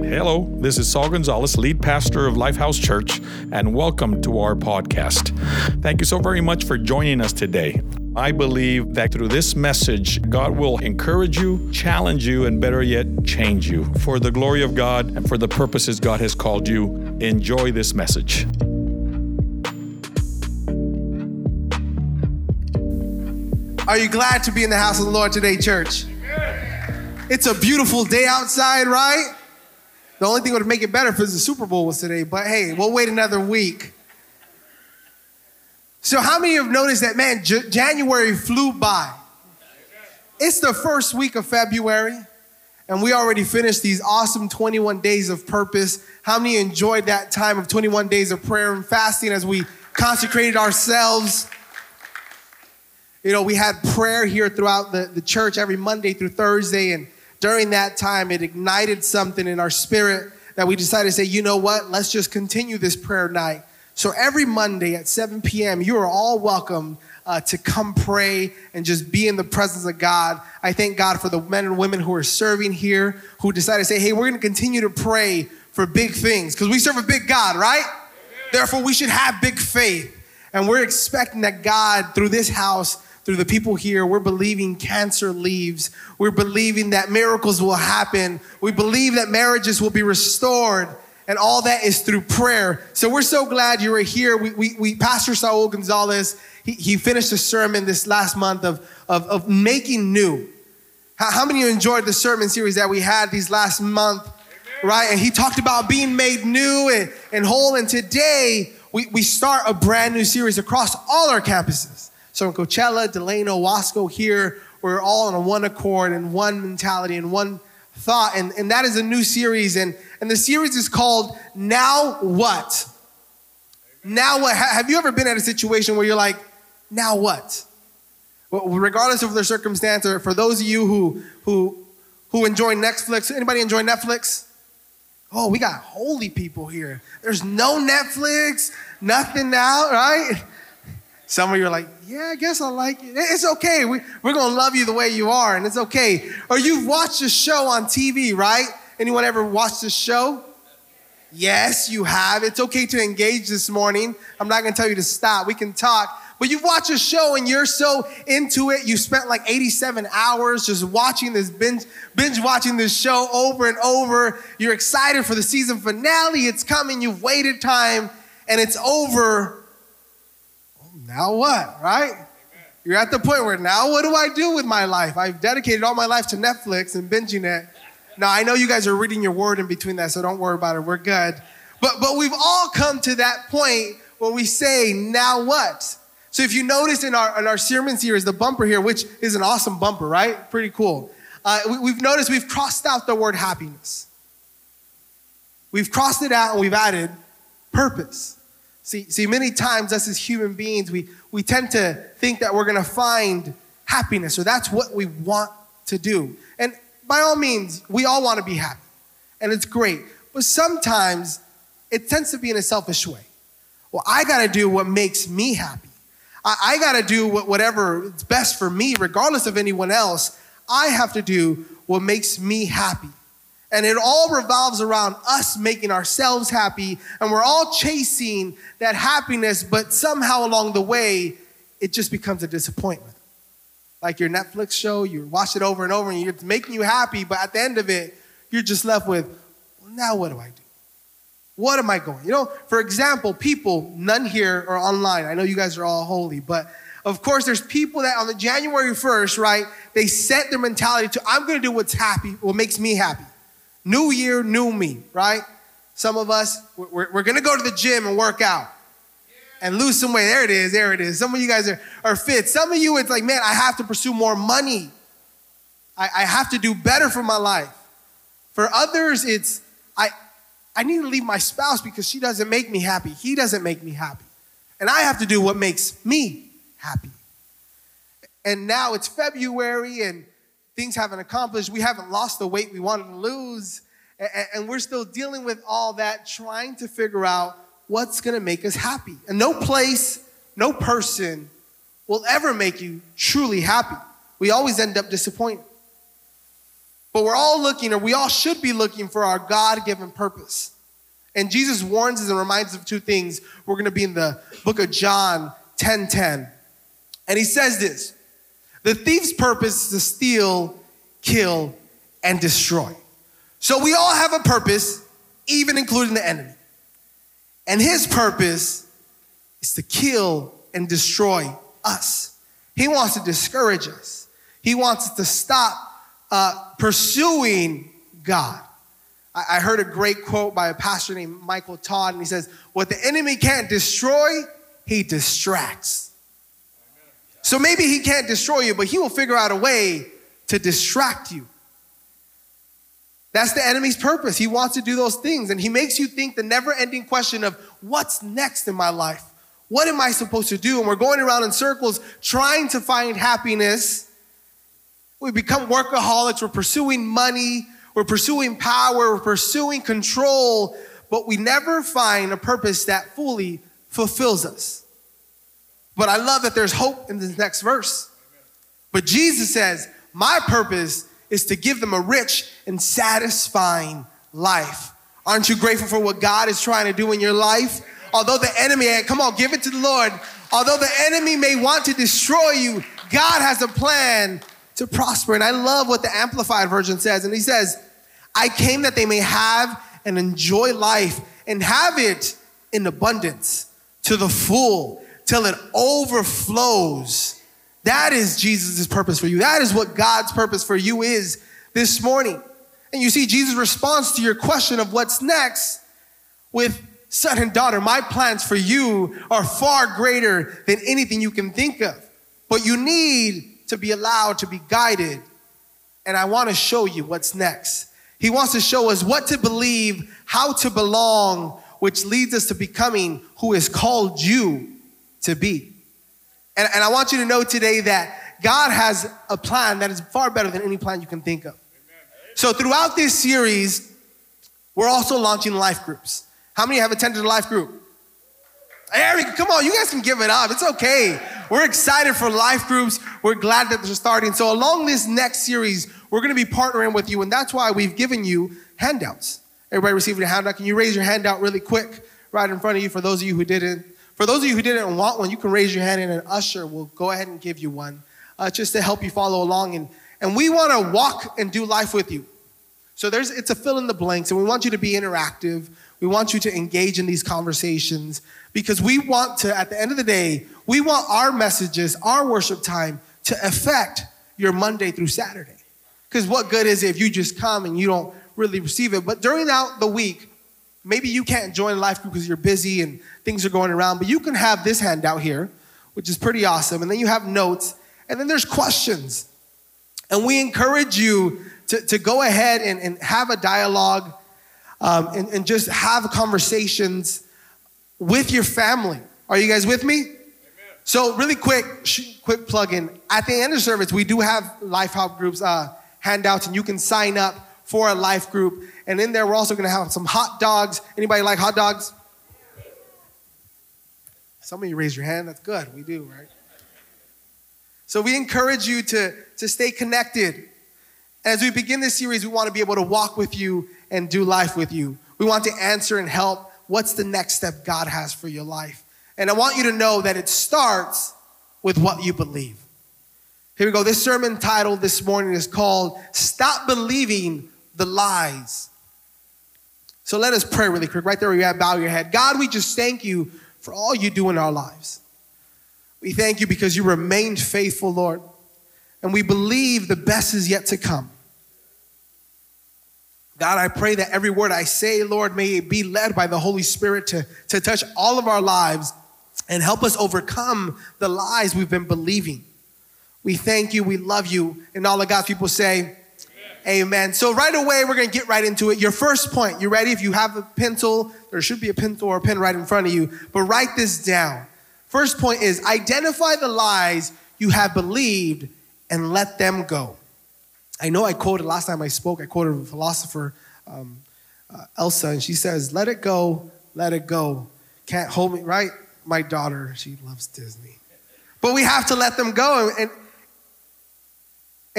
Hello, this is Saul Gonzalez, lead pastor of Lifehouse Church, and welcome to our podcast. Thank you so very much for joining us today. I believe that through this message, God will encourage you, challenge you, and better yet, change you for the glory of God and for the purposes God has called you. Enjoy this message. Are you glad to be in the house of the Lord today, church? It's a beautiful day outside, right? The only thing would make it better if the Super Bowl was today, but hey, we'll wait another week. So, how many have noticed that, man, J- January flew by? It's the first week of February, and we already finished these awesome 21 days of purpose. How many enjoyed that time of 21 days of prayer and fasting as we consecrated ourselves? You know, we had prayer here throughout the, the church every Monday through Thursday, and during that time, it ignited something in our spirit that we decided to say, you know what, let's just continue this prayer night. So every Monday at 7 p.m., you are all welcome uh, to come pray and just be in the presence of God. I thank God for the men and women who are serving here who decided to say, hey, we're going to continue to pray for big things because we serve a big God, right? Therefore, we should have big faith. And we're expecting that God, through this house, through the people here, we're believing cancer leaves. We're believing that miracles will happen. We believe that marriages will be restored. And all that is through prayer. So we're so glad you were here. We, we, we Pastor Saul Gonzalez, he, he finished a sermon this last month of, of, of making new. How, how many of you enjoyed the sermon series that we had these last month? Right? And he talked about being made new and, and whole. And today, we, we start a brand new series across all our campuses. So in Coachella, Delano, Wasco here, we're all on one accord and one mentality and one thought. And, and that is a new series. And, and the series is called Now What? Now what? Have you ever been at a situation where you're like, now what? Well, regardless of the circumstance, or for those of you who, who, who enjoy Netflix, anybody enjoy Netflix? Oh, we got holy people here. There's no Netflix, nothing now, right? Some of you are like, yeah, I guess I like it. It's okay. We, we're going to love you the way you are, and it's okay. Or you've watched a show on TV, right? Anyone ever watched a show? Yes, you have. It's okay to engage this morning. I'm not going to tell you to stop. We can talk. But you've watched a show and you're so into it. You spent like 87 hours just watching this binge, binge watching this show over and over. You're excited for the season finale. It's coming. You've waited time and it's over now what, right? You're at the point where now what do I do with my life? I've dedicated all my life to Netflix and binging it. Now I know you guys are reading your word in between that, so don't worry about it. We're good. But but we've all come to that point where we say, now what? So if you notice in our in our sermon series, the bumper here, which is an awesome bumper, right? Pretty cool. Uh, we, we've noticed we've crossed out the word happiness. We've crossed it out and we've added purpose. See, see, many times us as human beings, we, we tend to think that we're gonna find happiness, or that's what we want to do. And by all means, we all wanna be happy, and it's great. But sometimes it tends to be in a selfish way. Well, I gotta do what makes me happy. I, I gotta do what, whatever is best for me, regardless of anyone else. I have to do what makes me happy. And it all revolves around us making ourselves happy. And we're all chasing that happiness, but somehow along the way, it just becomes a disappointment. Like your Netflix show, you watch it over and over and it's making you happy, but at the end of it, you're just left with, well, now what do I do? What am I going? You know, for example, people, none here are online. I know you guys are all holy, but of course, there's people that on the January 1st, right, they set their mentality to, I'm gonna do what's happy, what makes me happy. New year, new me, right? Some of us, we're, we're gonna go to the gym and work out and lose some weight. There it is, there it is. Some of you guys are, are fit. Some of you, it's like, man, I have to pursue more money. I, I have to do better for my life. For others, it's, I, I need to leave my spouse because she doesn't make me happy. He doesn't make me happy. And I have to do what makes me happy. And now it's February and things haven't accomplished. We haven't lost the weight we wanted to lose. And we're still dealing with all that, trying to figure out what's gonna make us happy. And no place, no person will ever make you truly happy. We always end up disappointed. But we're all looking, or we all should be looking for our God given purpose. And Jesus warns us and reminds us of two things. We're going to be in the book of John 10 10. And he says this The thief's purpose is to steal, kill, and destroy. So we all have a purpose, even including the enemy. And his purpose is to kill and destroy us. He wants to discourage us. He wants us to stop uh, pursuing God. I, I heard a great quote by a pastor named Michael Todd, and he says, What the enemy can't destroy, he distracts. So maybe he can't destroy you, but he will figure out a way to distract you. That's the enemy's purpose. He wants to do those things, and he makes you think the never ending question of what's next in my life? What am I supposed to do? And we're going around in circles trying to find happiness. We become workaholics. We're pursuing money. We're pursuing power. We're pursuing control. But we never find a purpose that fully fulfills us. But I love that there's hope in this next verse. But Jesus says, My purpose is to give them a rich and satisfying life. Aren't you grateful for what God is trying to do in your life? Although the enemy, come on, give it to the Lord. Although the enemy may want to destroy you, God has a plan to prosper. And I love what the Amplified Version says. And he says, I came that they may have and enjoy life and have it in abundance to the full till it overflows. That is Jesus' purpose for you. That is what God's purpose for you is this morning. And you see Jesus' response to your question of what's next with son and daughter, my plans for you are far greater than anything you can think of. But you need to be allowed to be guided. And I want to show you what's next. He wants to show us what to believe, how to belong, which leads us to becoming who has called you to be. And, and I want you to know today that God has a plan that is far better than any plan you can think of. So throughout this series, we're also launching life groups. How many have attended a life group? Eric, come on, you guys can give it up. It's okay. We're excited for life groups. We're glad that they're starting. So, along this next series, we're going to be partnering with you, and that's why we've given you handouts. Everybody received a handout. Can you raise your hand out really quick right in front of you for those of you who didn't? For those of you who didn't want one, you can raise your hand, and an usher will go ahead and give you one uh, just to help you follow along. And, and we want to walk and do life with you. So, there's, it's a fill in the blanks, and we want you to be interactive. We want you to engage in these conversations because we want to, at the end of the day, we want our messages, our worship time to affect your Monday through Saturday. Because what good is it if you just come and you don't really receive it? But during out the week, maybe you can't join a life group because you're busy and things are going around, but you can have this handout here, which is pretty awesome. And then you have notes, and then there's questions. And we encourage you to, to go ahead and, and have a dialogue um, and, and just have conversations with your family. Are you guys with me? Amen. So, really quick, quick plug in. At the end of service, we do have life help groups uh, handouts, and you can sign up for a life group. And in there, we're also going to have some hot dogs. Anybody like hot dogs? Some of you raise your hand. That's good. We do, right? So we encourage you to, to stay connected. As we begin this series, we want to be able to walk with you and do life with you. We want to answer and help what's the next step God has for your life. And I want you to know that it starts with what you believe. Here we go. This sermon title this morning is called Stop Believing the Lies. So let us pray really quick. Right there where you at, bow your head. God, we just thank you for all you do in our lives. We thank you because you remained faithful, Lord. And we believe the best is yet to come. God, I pray that every word I say, Lord, may it be led by the Holy Spirit to, to touch all of our lives and help us overcome the lies we've been believing. We thank you, we love you, and all of God's people say, Amen. So, right away, we're going to get right into it. Your first point, you ready? If you have a pencil, there should be a pencil or a pen right in front of you, but write this down. First point is identify the lies you have believed and let them go. I know I quoted last time I spoke, I quoted a philosopher, um, uh, Elsa, and she says, Let it go, let it go. Can't hold me, right? My daughter, she loves Disney. But we have to let them go. And, and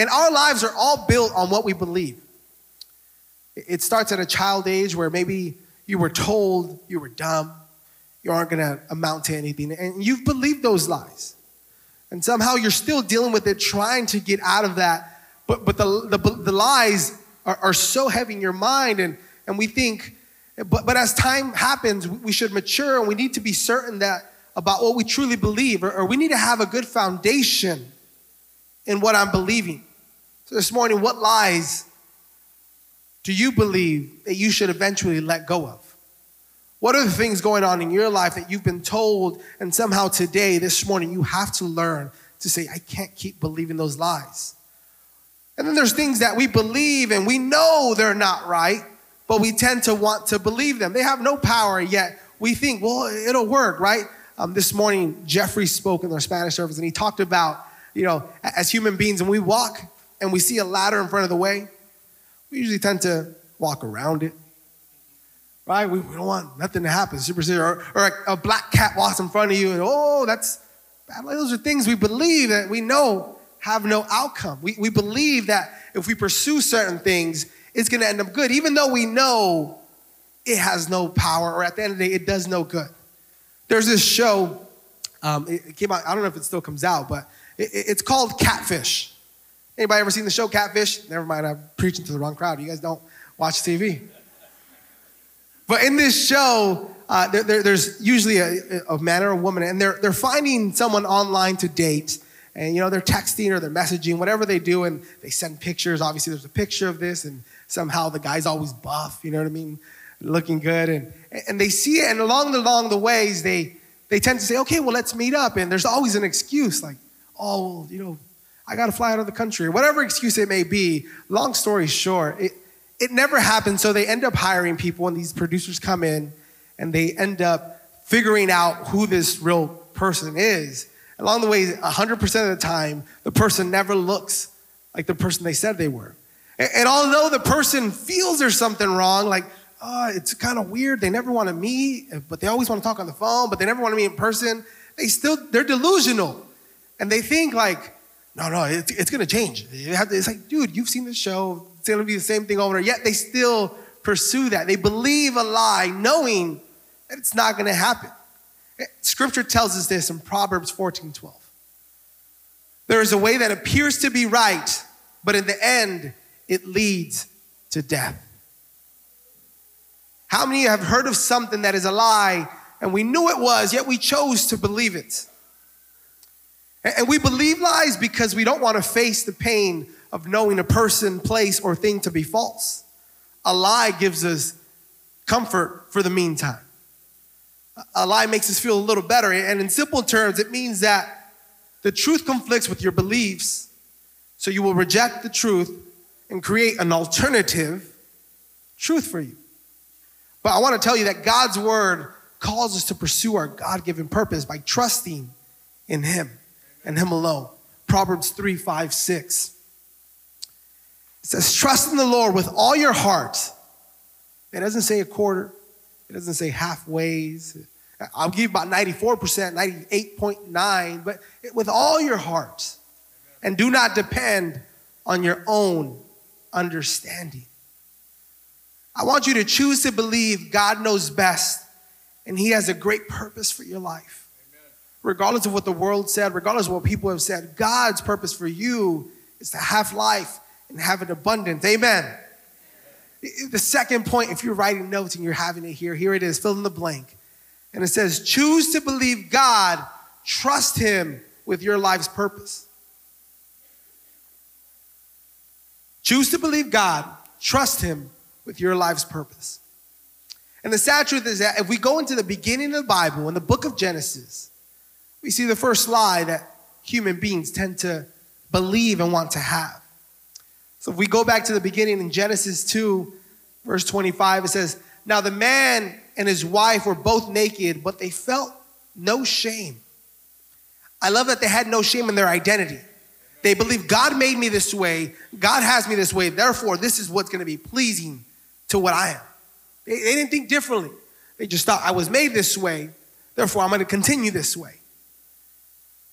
our lives are all built on what we believe. It starts at a child age where maybe you were told you were dumb, you aren't going to amount to anything, and you've believed those lies. And somehow you're still dealing with it, trying to get out of that. But, but the, the, the lies are, are so heavy in your mind, and, and we think, but, but as time happens, we should mature and we need to be certain that about what we truly believe, or, or we need to have a good foundation in what I'm believing. So this morning, what lies do you believe that you should eventually let go of? What are the things going on in your life that you've been told, and somehow today, this morning, you have to learn to say, I can't keep believing those lies? And then there's things that we believe and we know they're not right, but we tend to want to believe them. They have no power, yet we think, well, it'll work, right? Um, this morning, Jeffrey spoke in our Spanish service and he talked about, you know, as human beings, when we walk and we see a ladder in front of the way, we usually tend to walk around it, right? We, we don't want nothing to happen, superstition, or, or a, a, black cat walks in front of you and, oh, that's bad. Those are things we believe that we know have no outcome. We, we believe that if we pursue certain things, it's going to end up good, even though we know it has no power or at the end of the day, it does no good. There's this show, um, it came out, I don't know if it still comes out, but it, it's called Catfish. Anybody ever seen the show Catfish? Never mind, I'm preaching to the wrong crowd. You guys don't watch TV. But in this show, uh, there, there, there's usually a, a man or a woman, and they're, they're finding someone online to date. And, you know, they're texting or they're messaging, whatever they do, and they send pictures. Obviously, there's a picture of this, and somehow the guy's always buff, you know what I mean? looking good. And, and they see it, and along the, along the ways, they, they tend to say, okay, well, let's meet up. And there's always an excuse like, oh, you know, I got to fly out of the country, whatever excuse it may be. Long story short, it, it never happens. So they end up hiring people, and these producers come in and they end up figuring out who this real person is. Along the way, 100% of the time, the person never looks like the person they said they were. And, and although the person feels there's something wrong, like oh, it's kind of weird. They never want to meet, but they always want to talk on the phone, but they never want to meet in person. They still, they're delusional. And they think like, no, no, it's, it's going to change. It's like, dude, you've seen the show. It's going to be the same thing over. Yet they still pursue that. They believe a lie knowing that it's not going to happen. Scripture tells us this in Proverbs 14, 12. There is a way that appears to be right, but in the end, it leads to death. How many of you have heard of something that is a lie and we knew it was, yet we chose to believe it? And we believe lies because we don't want to face the pain of knowing a person, place, or thing to be false. A lie gives us comfort for the meantime. A lie makes us feel a little better. And in simple terms, it means that the truth conflicts with your beliefs, so you will reject the truth and create an alternative truth for you. But I want to tell you that God's word calls us to pursue our God given purpose by trusting in Him and Him alone. Proverbs 3 5, 6. It says, Trust in the Lord with all your heart. It doesn't say a quarter, it doesn't say halfways. I'll give about 94%, 98.9, but with all your heart. And do not depend on your own understanding. I want you to choose to believe God knows best and He has a great purpose for your life. Regardless of what the world said, regardless of what people have said, God's purpose for you is to have life and have it abundant. Amen. The second point, if you're writing notes and you're having it here, here it is, fill in the blank. And it says, choose to believe God, trust Him with your life's purpose. Choose to believe God, trust Him with your life's purpose. And the sad truth is that if we go into the beginning of the Bible, in the book of Genesis, we see the first lie that human beings tend to believe and want to have. So if we go back to the beginning in Genesis 2, verse 25, it says, Now the man and his wife were both naked, but they felt no shame. I love that they had no shame in their identity. They believe God made me this way, God has me this way, therefore, this is what's gonna be pleasing to what I am. They, they didn't think differently. They just thought, I was made this way, therefore I'm going to continue this way.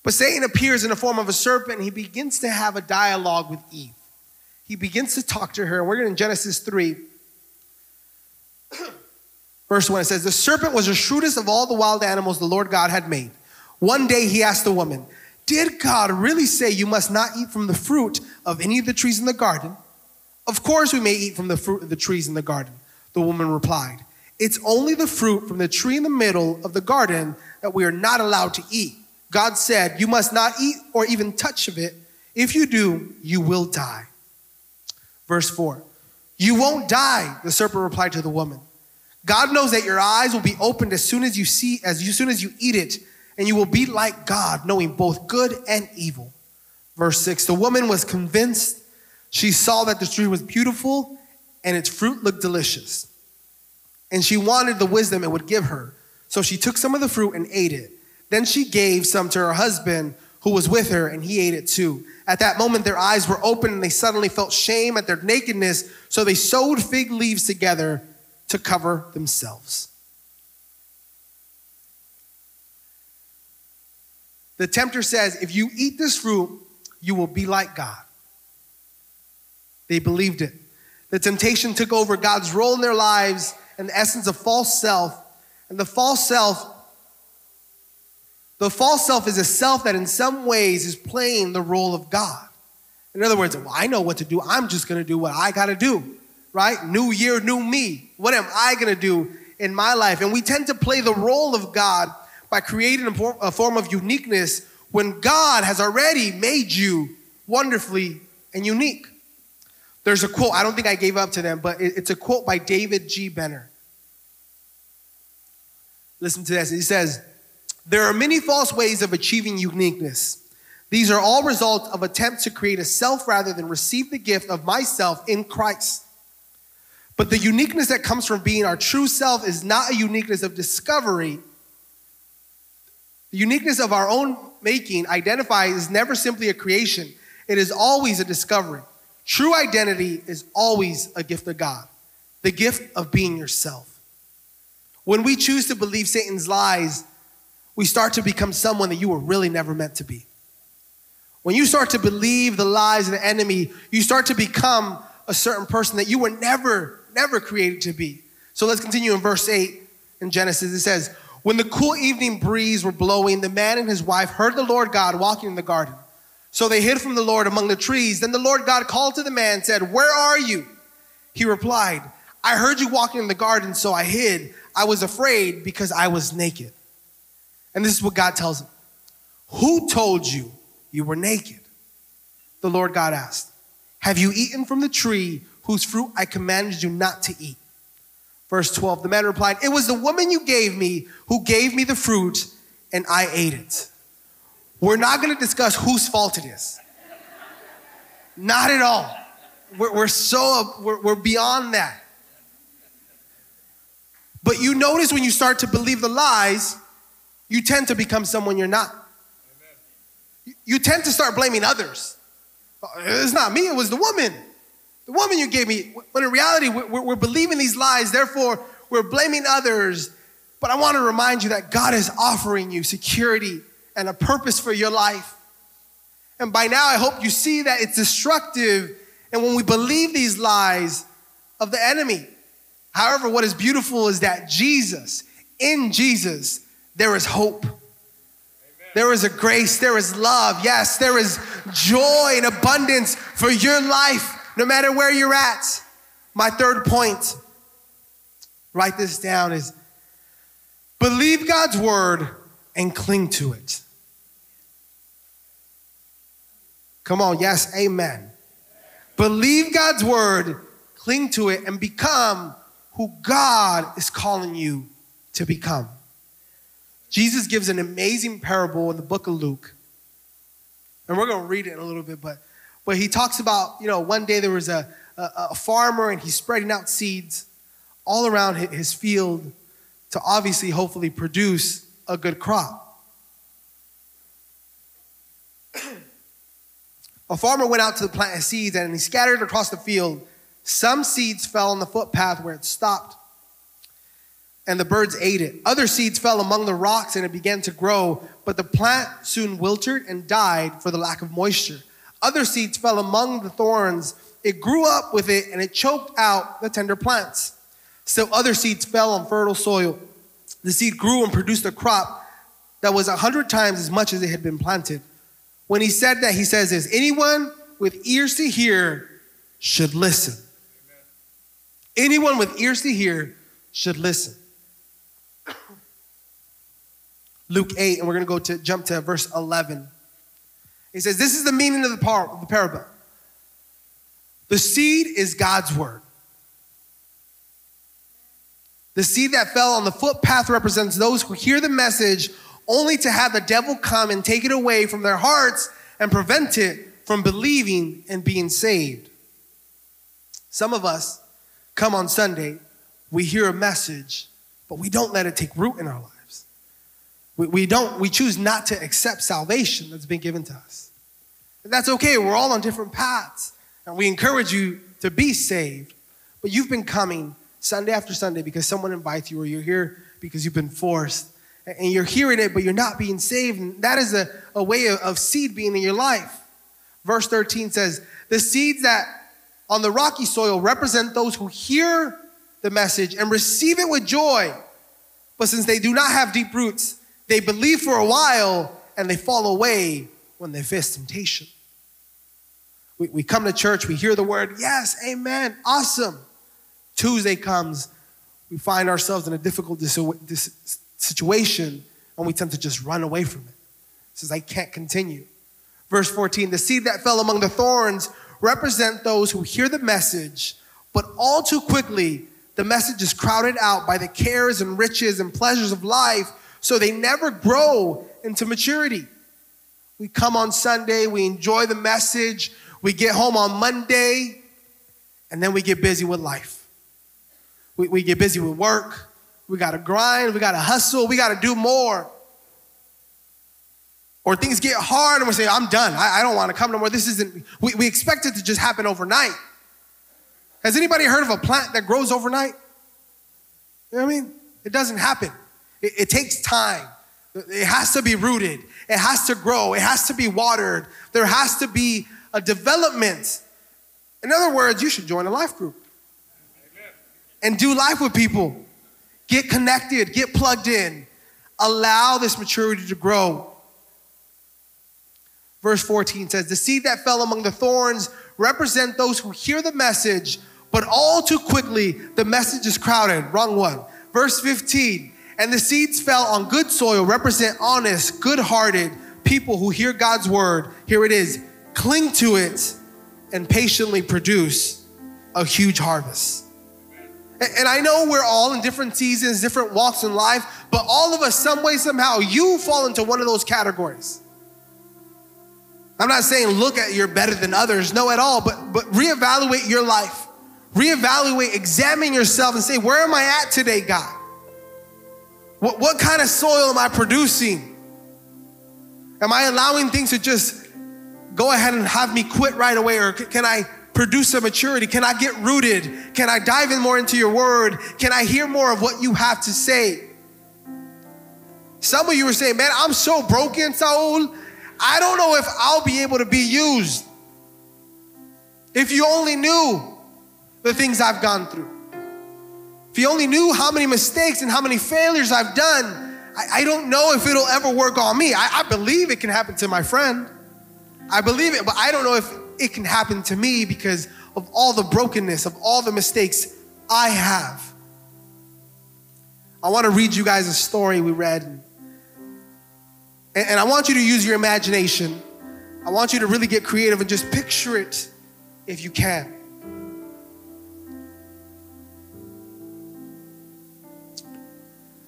But Satan appears in the form of a serpent and he begins to have a dialogue with Eve. He begins to talk to her. And We're in Genesis 3, Verse 1 it says, The serpent was the shrewdest of all the wild animals the Lord God had made. One day he asked the woman, Did God really say you must not eat from the fruit of any of the trees in the garden? Of course we may eat from the fruit of the trees in the garden. The woman replied, It's only the fruit from the tree in the middle of the garden that we are not allowed to eat. God said, You must not eat or even touch of it. If you do, you will die. Verse 4 You won't die, the serpent replied to the woman. God knows that your eyes will be opened as soon as you see, as soon as you eat it, and you will be like God, knowing both good and evil. Verse 6 The woman was convinced. She saw that the tree was beautiful and its fruit looked delicious. And she wanted the wisdom it would give her. So she took some of the fruit and ate it. Then she gave some to her husband who was with her, and he ate it too. At that moment, their eyes were open and they suddenly felt shame at their nakedness. So they sewed fig leaves together to cover themselves. The tempter says, If you eat this fruit, you will be like God. They believed it. The temptation took over God's role in their lives and the essence of false self. And the false self, the false self is a self that in some ways is playing the role of God. In other words, well, I know what to do. I'm just going to do what I got to do right? New year, new me. What am I going to do in my life? And we tend to play the role of God by creating a form of uniqueness when God has already made you wonderfully and unique. There's a quote, I don't think I gave up to them, but it's a quote by David G. Benner. Listen to this. He says, There are many false ways of achieving uniqueness. These are all results of attempts to create a self rather than receive the gift of myself in Christ. But the uniqueness that comes from being our true self is not a uniqueness of discovery. The uniqueness of our own making, identify, is never simply a creation, it is always a discovery. True identity is always a gift of God, the gift of being yourself. When we choose to believe Satan's lies, we start to become someone that you were really never meant to be. When you start to believe the lies of the enemy, you start to become a certain person that you were never never created to be. So let's continue in verse 8 in Genesis. It says, When the cool evening breeze were blowing, the man and his wife heard the Lord God walking in the garden. So they hid from the Lord among the trees. Then the Lord God called to the man and said, Where are you? He replied, I heard you walking in the garden, so I hid. I was afraid because I was naked. And this is what God tells him Who told you you were naked? The Lord God asked, Have you eaten from the tree whose fruit I commanded you not to eat. Verse 12, the man replied, It was the woman you gave me who gave me the fruit, and I ate it. We're not gonna discuss whose fault it is. Not at all. We're, we're so, we're, we're beyond that. But you notice when you start to believe the lies, you tend to become someone you're not. You tend to start blaming others. Uh, it's not me, it was the woman the woman you gave me, when in reality, we're, we're believing these lies, therefore, we're blaming others. But I want to remind you that God is offering you security and a purpose for your life. And by now, I hope you see that it's destructive. And when we believe these lies of the enemy, however, what is beautiful is that Jesus, in Jesus, there is hope. There is a grace, there is love. Yes, there is joy and abundance for your life no matter where you're at. My third point, write this down, is believe God's word and cling to it. Come on, yes, amen. Believe God's word, cling to it, and become who God is calling you to become. Jesus gives an amazing parable in the book of Luke. And we're going to read it in a little bit, but but he talks about, you know, one day there was a, a, a farmer and he's spreading out seeds all around his field to obviously, hopefully, produce a good crop. a farmer went out to plant his seeds and he scattered across the field. Some seeds fell on the footpath where it stopped, and the birds ate it. Other seeds fell among the rocks and it began to grow, but the plant soon wilted and died for the lack of moisture. Other seeds fell among the thorns. It grew up with it and it choked out the tender plants. Still, other seeds fell on fertile soil. The seed grew and produced a crop that was a hundred times as much as it had been planted. When he said that, he says this anyone with ears to hear should listen. Anyone with ears to hear should listen. Luke 8, and we're going to go to jump to verse 11. He says, This is the meaning of the, par- the parable. The seed is God's word. The seed that fell on the footpath represents those who hear the message only to have the devil come and take it away from their hearts and prevent it from believing and being saved. Some of us come on Sunday, we hear a message, but we don't let it take root in our lives. We, we don't, we choose not to accept salvation that's been given to us. And that's okay, we're all on different paths. And we encourage you to be saved. But you've been coming Sunday after Sunday because someone invites you, or you're here because you've been forced. And you're hearing it, but you're not being saved. And that is a, a way of, of seed being in your life. Verse 13 says, The seeds that on the rocky soil represent those who hear the message and receive it with joy. But since they do not have deep roots, they believe for a while and they fall away when they face temptation. We, we come to church, we hear the word, yes, amen, awesome. Tuesday comes, we find ourselves in a difficult situation and we tend to just run away from it. It says, I can't continue. Verse 14, the seed that fell among the thorns represent those who hear the message, but all too quickly, the message is crowded out by the cares and riches and pleasures of life, so they never grow into maturity. We come on Sunday, we enjoy the message, we get home on Monday, and then we get busy with life. We, we get busy with work, we gotta grind, we gotta hustle, we gotta do more. Or things get hard and we say, I'm done. I, I don't want to come no more. This isn't, we, we expect it to just happen overnight. Has anybody heard of a plant that grows overnight? You know what I mean? It doesn't happen. It, it takes time. It has to be rooted. It has to grow. It has to be watered. There has to be a development. In other words, you should join a life group and do life with people. Get connected, get plugged in, allow this maturity to grow. Verse 14 says, The seed that fell among the thorns represent those who hear the message, but all too quickly the message is crowded. Wrong one. Verse 15, and the seeds fell on good soil represent honest, good hearted people who hear God's word. Here it is cling to it and patiently produce a huge harvest. And I know we're all in different seasons, different walks in life, but all of us, some way, somehow, you fall into one of those categories. I'm not saying look at you're better than others, no at all, but but reevaluate your life. Reevaluate, examine yourself and say, where am I at today, God? What, what kind of soil am I producing? Am I allowing things to just go ahead and have me quit right away? Or can I produce a maturity? Can I get rooted? Can I dive in more into your word? Can I hear more of what you have to say? Some of you are saying, man, I'm so broken, Saul. I don't know if I'll be able to be used. If you only knew the things I've gone through, if you only knew how many mistakes and how many failures I've done, I, I don't know if it'll ever work on me. I, I believe it can happen to my friend. I believe it, but I don't know if it can happen to me because of all the brokenness, of all the mistakes I have. I want to read you guys a story we read and, and I want you to use your imagination. I want you to really get creative and just picture it if you can.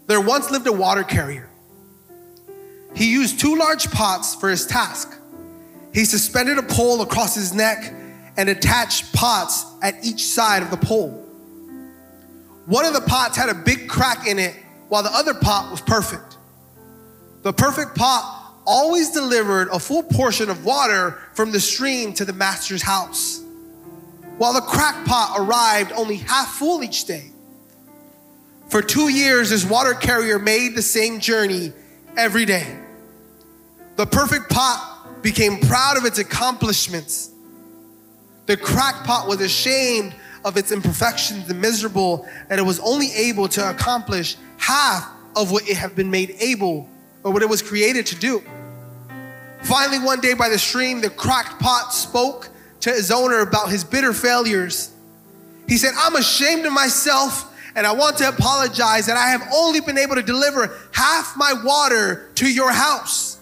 There once lived a water carrier. He used two large pots for his task. He suspended a pole across his neck and attached pots at each side of the pole. One of the pots had a big crack in it, while the other pot was perfect. The perfect pot always delivered a full portion of water from the stream to the master's house, while the crack pot arrived only half full each day. For two years, this water carrier made the same journey every day. The perfect pot became proud of its accomplishments. The crack pot was ashamed of its imperfections and miserable that it was only able to accomplish half of what it had been made able or what it was created to do. Finally, one day by the stream, the cracked pot spoke to his owner about his bitter failures. He said, I'm ashamed of myself and I want to apologize that I have only been able to deliver half my water to your house.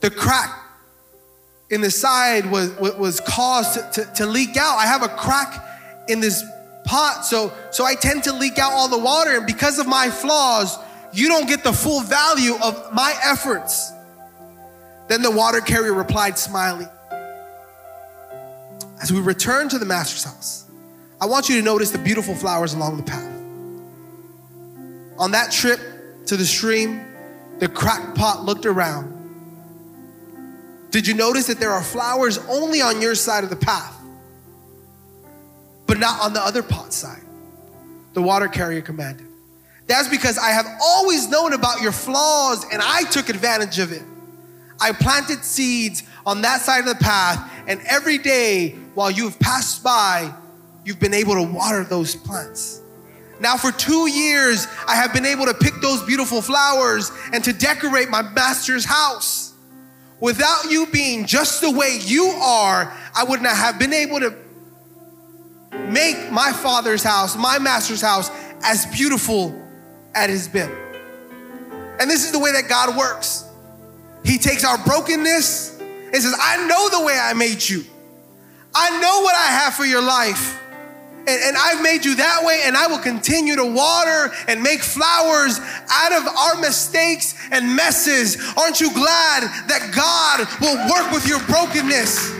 The crack in the side was, was caused to, to, leak out. I have a crack in this pot, so, so I tend to leak out all the water, and because of my flaws, you don't get the full value of my efforts. Then the water carrier replied, smiling. As we return to the master's house, I want you to notice the beautiful flowers along the path. On that trip to the stream, the crackpot looked around. Did you notice that there are flowers only on your side of the path, but not on the other pot side? The water carrier commanded. That's because I have always known about your flaws and I took advantage of it. I planted seeds on that side of the path, and every day while you've passed by, you've been able to water those plants. Now, for two years, I have been able to pick those beautiful flowers and to decorate my master's house. Without you being just the way you are, I would not have been able to make my father's house, my master's house, as beautiful as it has been. And this is the way that God works. He takes our brokenness and says, I know the way I made you. I know what I have for your life. And, and, I've made you that way, and I will continue to water and make flowers out of our mistakes and messes. Aren't you glad that God will work with your brokenness?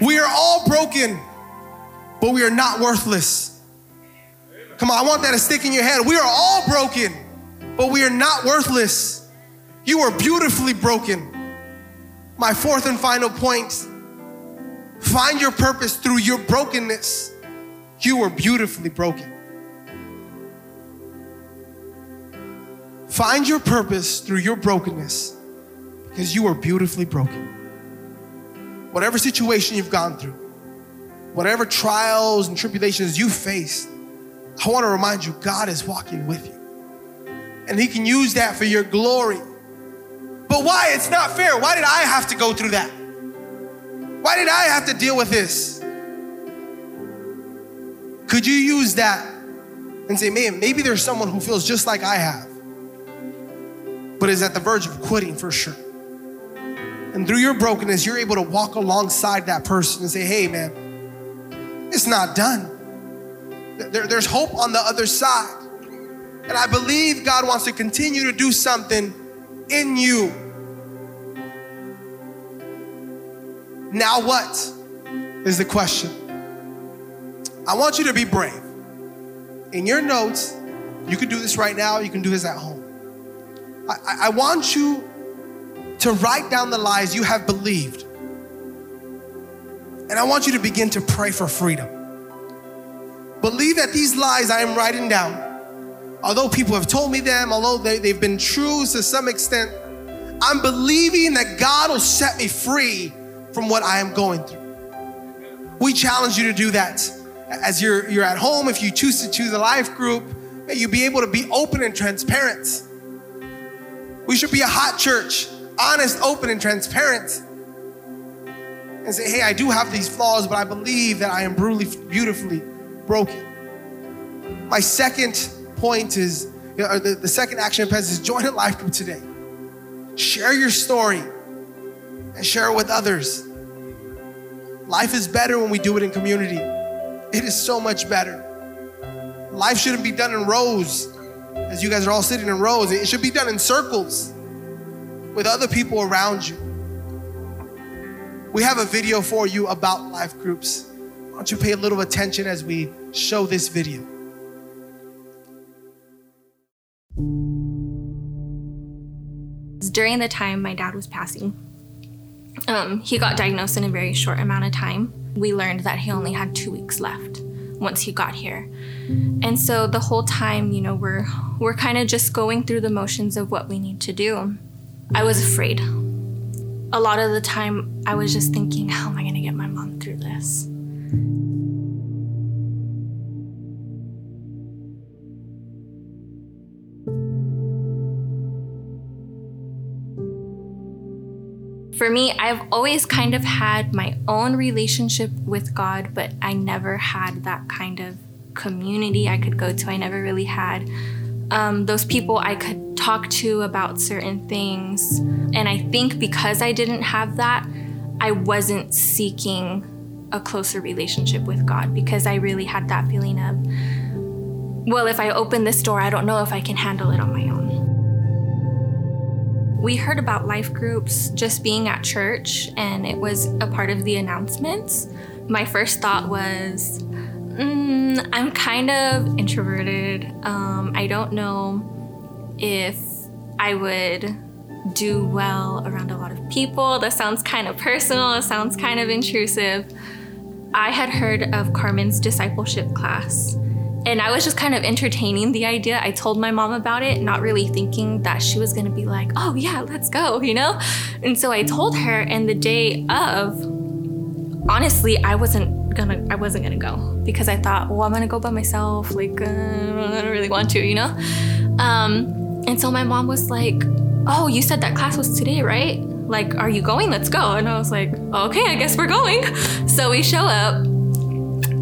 We are all broken, but we are not worthless. Come on, I want that to stick in your head. We are all broken, but we are not worthless. You are beautifully broken. My fourth and final point find your purpose through your brokenness. You were beautifully broken. Find your purpose through your brokenness because you are beautifully broken. Whatever situation you've gone through, whatever trials and tribulations you faced, I want to remind you God is walking with you. And He can use that for your glory. But why? It's not fair. Why did I have to go through that? Why did I have to deal with this? Could you use that and say, man, maybe there's someone who feels just like I have, but is at the verge of quitting for sure. And through your brokenness, you're able to walk alongside that person and say, hey, man, it's not done. There, there's hope on the other side. And I believe God wants to continue to do something in you. Now, what is the question? I want you to be brave. In your notes, you can do this right now, you can do this at home. I, I want you to write down the lies you have believed. And I want you to begin to pray for freedom. Believe that these lies I am writing down, although people have told me them, although they, they've been true to some extent, I'm believing that God will set me free from what I am going through. We challenge you to do that. As you're, you're at home, if you choose to choose a life group, may you be able to be open and transparent. We should be a hot church, honest, open, and transparent. And say, hey, I do have these flaws, but I believe that I am beautifully broken. My second point is, you know, the, the second action is join a life group today. Share your story and share it with others. Life is better when we do it in community. It is so much better. Life shouldn't be done in rows, as you guys are all sitting in rows. It should be done in circles with other people around you. We have a video for you about life groups. Why don't you pay a little attention as we show this video? During the time my dad was passing, um, he got diagnosed in a very short amount of time. We learned that he only had two weeks left once he got here. And so the whole time, you know, we're we're kind of just going through the motions of what we need to do. I was afraid. A lot of the time I was just thinking, how am I going to get my mom through this? For me, I've always kind of had my own relationship with God, but I never had that kind of community I could go to. I never really had um, those people I could talk to about certain things. And I think because I didn't have that, I wasn't seeking a closer relationship with God because I really had that feeling of, well, if I open this door, I don't know if I can handle it on my own. We heard about life groups just being at church, and it was a part of the announcements. My first thought was, mm, I'm kind of introverted. Um, I don't know if I would do well around a lot of people. That sounds kind of personal, it sounds kind of intrusive. I had heard of Carmen's discipleship class, and I was just kind of entertaining the idea. I told my mom about it, not really thinking that she was gonna be like, oh yeah, let's go, you know? And so I told her, and the day of, honestly, I wasn't gonna, I wasn't gonna go because I thought, well, I'm gonna go by myself. Like, uh, I don't really want to, you know? Um, and so my mom was like, oh, you said that class was today, right? Like, are you going? Let's go. And I was like, okay, I guess we're going. So we show up.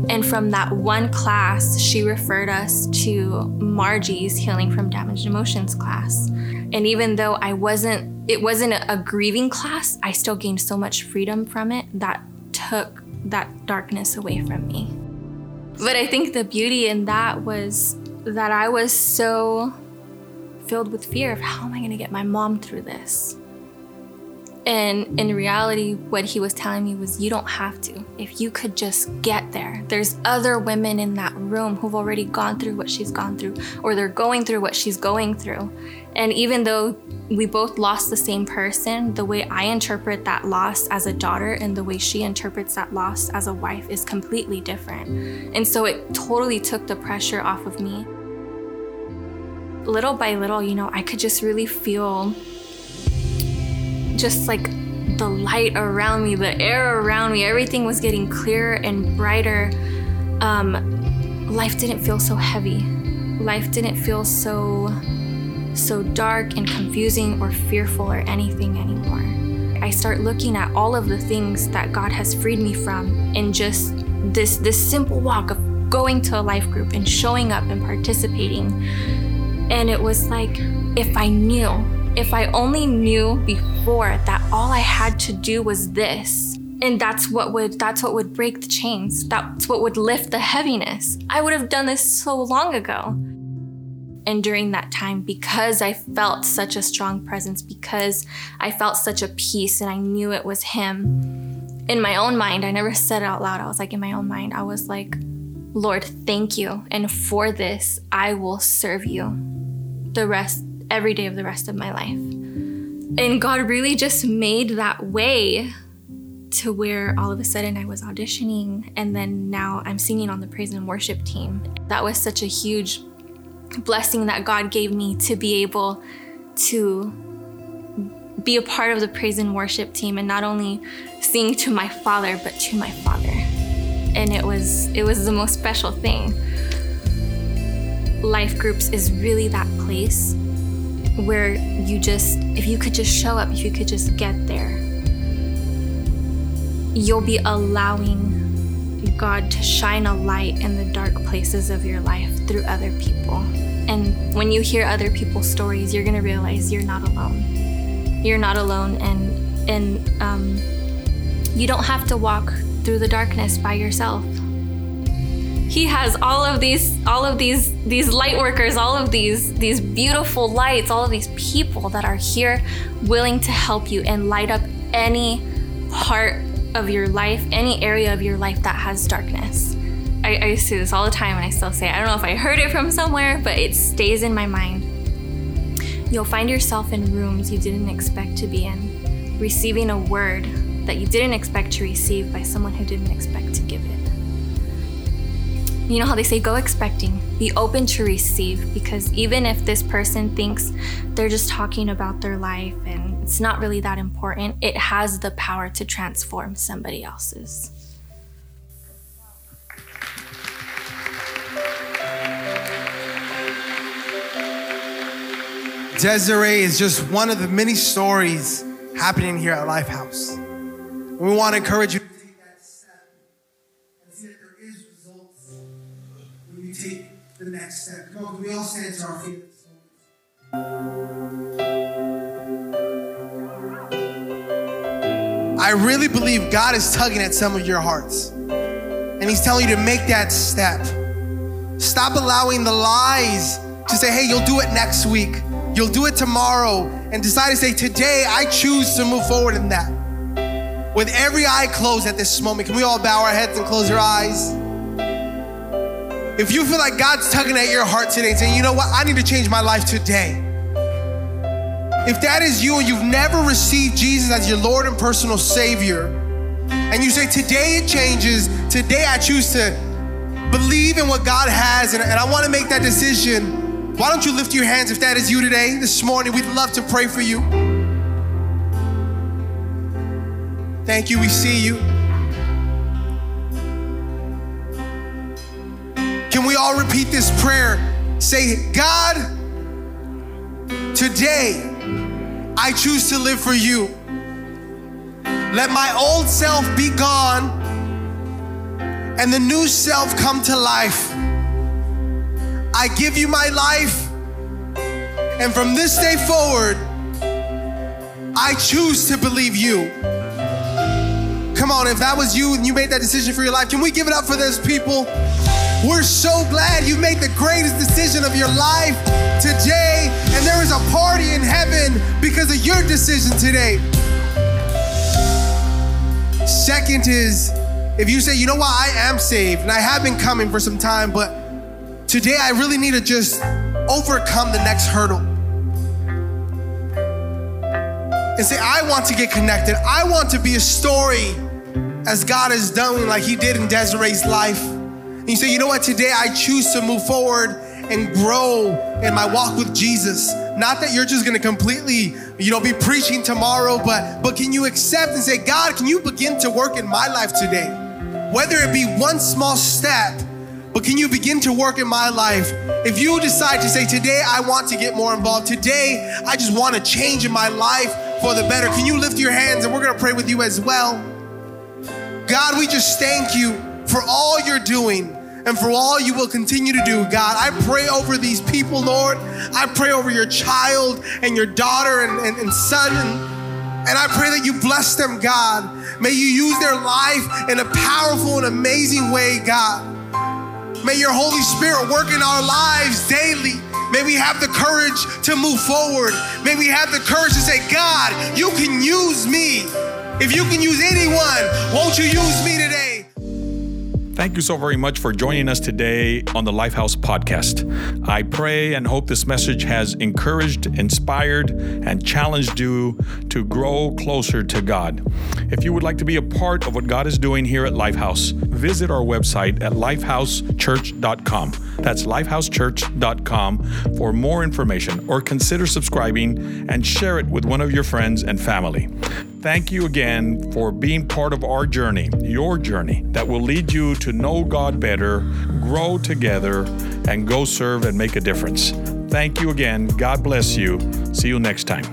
And from that one class, she referred us to Margie's Healing from Damaged Emotions class. And even though I wasn't, it wasn't a, grieving class, I still gained so much freedom from it that took that darkness away from me. But I think the beauty in that was that I was so filled with fear of how am I going to get my mom through this? And in reality, what he was telling me was, you don't have to. If you could just get there, there's other women in that room who've already gone through what she's gone through, or they're going through what she's going through. And even though we both lost the same person, the way I interpret that loss as a daughter and the way she interprets that loss as a wife is completely different. And so it totally took the pressure off of me little by little, you know, I could just really feel just like the light around me, the air around me, everything was getting clearer and brighter. Um, life didn't feel so heavy. Life didn't feel so so dark and confusing or fearful or anything anymore. I start looking at all of the things that God has freed me from in just this this simple walk of going to a life group and showing up and participating and it was like, if I knew, if I only knew before that all I had to do was this, and that's what would that's what would break the chains. That's what would lift the heaviness. I would have done this so long ago. And during that time, because I felt such a strong presence, because I felt such a peace and I knew it was him, in my own mind, I never said it out loud. I was like, in my own mind, I was like, Lord, thank you. And for this, I will serve you the rest, every day of the rest of my life. And God really just made that way to where all of a sudden I was auditioning and then now I'm singing on the praise and worship team. That was such a huge blessing that God gave me to be able to be a part of the praise and worship team and not only sing to my father but to my father. And it was it was the most special thing life groups is really that place where you just, if you could just show up, if you could just get there, you'll be allowing God to shine a light in the dark places of your life through other people. And when you hear other people's stories, you're gonna realize you're not alone. You're not alone, and and um, you don't have to walk through the darkness by yourself he has all of these all of these these light workers all of these these beautiful lights all of these people that are here willing to help you and light up any part of your life any area of your life that has darkness. I, I say this all the time and i still say it. i don't know if i heard it from somewhere but it stays in my mind. You'll find yourself in rooms you didn't expect to be in receiving a word that you didn't expect to receive by someone who didn't expect to give it you know how they say go expecting, be open to receive, because even if this person thinks they're just talking about their life and it's not really that important. It has the power to transform somebody else's. Desiree is just one of the many stories happening here at Lifehouse. We want to encourage you take the next step. Come on, we all stand to our feet? I really believe God is tugging at some of your hearts. And He's telling you to make that step. Stop allowing the lies to say, hey, you'll do it next week. You'll do it tomorrow. And decide to say, today I choose to move forward in that. With every eye closed at this moment, can we all bow our heads and close our eyes? If you feel like God's tugging at your heart today saying, you know what, I need to change my life today. If that is you and you've never received Jesus as your Lord and personal Savior, and you say, Today it changes, today I choose to believe in what God has, and, and I want to make that decision, why don't you lift your hands if that is you today, this morning? We'd love to pray for you. Thank you, we see you. All repeat this prayer? Say, God, today, I choose to live for you. Let my old self be gone and the new self come to life. I give you my life, and from this day forward, I choose to believe you. Come on, if that was you and you made that decision for your life, can we give it up for those people? We're so glad you made the greatest decision of your life today, and there is a party in heaven because of your decision today. Second is if you say, you know what, I am saved and I have been coming for some time, but today I really need to just overcome the next hurdle. And say, I want to get connected. I want to be a story as God is doing, like He did in Desiree's life. You say, you know what, today I choose to move forward and grow in my walk with Jesus. Not that you're just gonna completely, you know, be preaching tomorrow, but but can you accept and say, God, can you begin to work in my life today? Whether it be one small step, but can you begin to work in my life? If you decide to say, today I want to get more involved, today I just want to change in my life for the better, can you lift your hands and we're gonna pray with you as well? God, we just thank you for all you're doing and for all you will continue to do, God. I pray over these people, Lord. I pray over your child and your daughter and, and, and son. And, and I pray that you bless them, God. May you use their life in a powerful and amazing way, God. May your Holy Spirit work in our lives daily. May we have the courage to move forward. May we have the courage to say, God, you can use me. If you can use anyone, won't you use me today? Thank you so very much for joining us today on the Lifehouse podcast. I pray and hope this message has encouraged, inspired, and challenged you to grow closer to God. If you would like to be a part of what God is doing here at Lifehouse, visit our website at lifehousechurch.com. That's lifehousechurch.com for more information or consider subscribing and share it with one of your friends and family. Thank you again for being part of our journey, your journey, that will lead you to know God better, grow together, and go serve and make a difference. Thank you again. God bless you. See you next time.